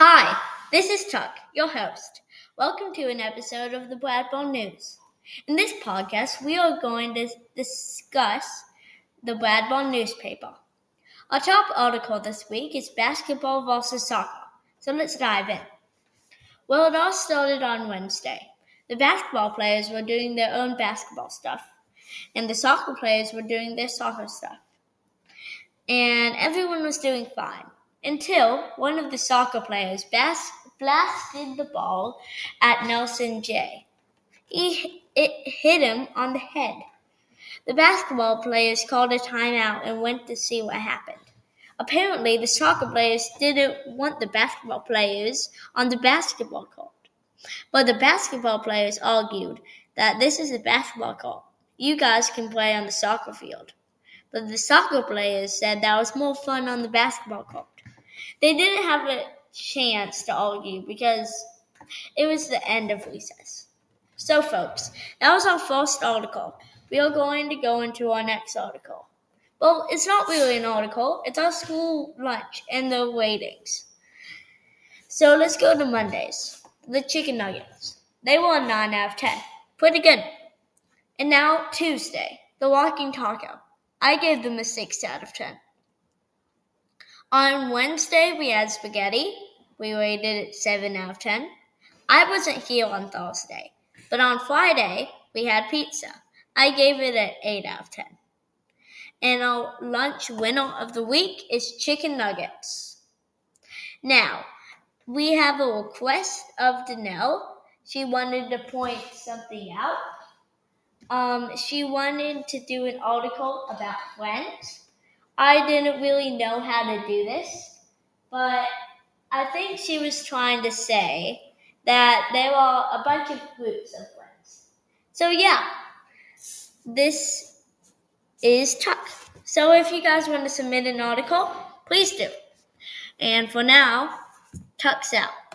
Hi, this is Tuck, your host. Welcome to an episode of the Bradbourne News. In this podcast, we are going to discuss the Bradbourne newspaper. Our top article this week is basketball versus soccer. So let's dive in. Well, it all started on Wednesday. The basketball players were doing their own basketball stuff, and the soccer players were doing their soccer stuff. And everyone was doing fine until one of the soccer players bas- blasted the ball at Nelson J. He, it hit him on the head. The basketball players called a timeout and went to see what happened. Apparently, the soccer players didn't want the basketball players on the basketball court. But the basketball players argued that this is a basketball court. You guys can play on the soccer field. But the soccer players said that was more fun on the basketball court. They didn't have a chance to argue because it was the end of recess. So, folks, that was our first article. We are going to go into our next article. Well, it's not really an article, it's our school lunch and the ratings. So, let's go to Mondays. The chicken nuggets. They a 9 out of 10. Pretty good. And now, Tuesday. The walking taco. I gave them a 6 out of 10. On Wednesday, we had spaghetti. We rated it 7 out of 10. I wasn't here on Thursday, but on Friday, we had pizza. I gave it an 8 out of 10. And our lunch winner of the week is chicken nuggets. Now, we have a request of Danelle. She wanted to point something out. Um, she wanted to do an article about Friends. I didn't really know how to do this, but I think she was trying to say that there are a bunch of groups of friends. So, yeah, this is Tuck. So, if you guys want to submit an article, please do. And for now, Tuck's out.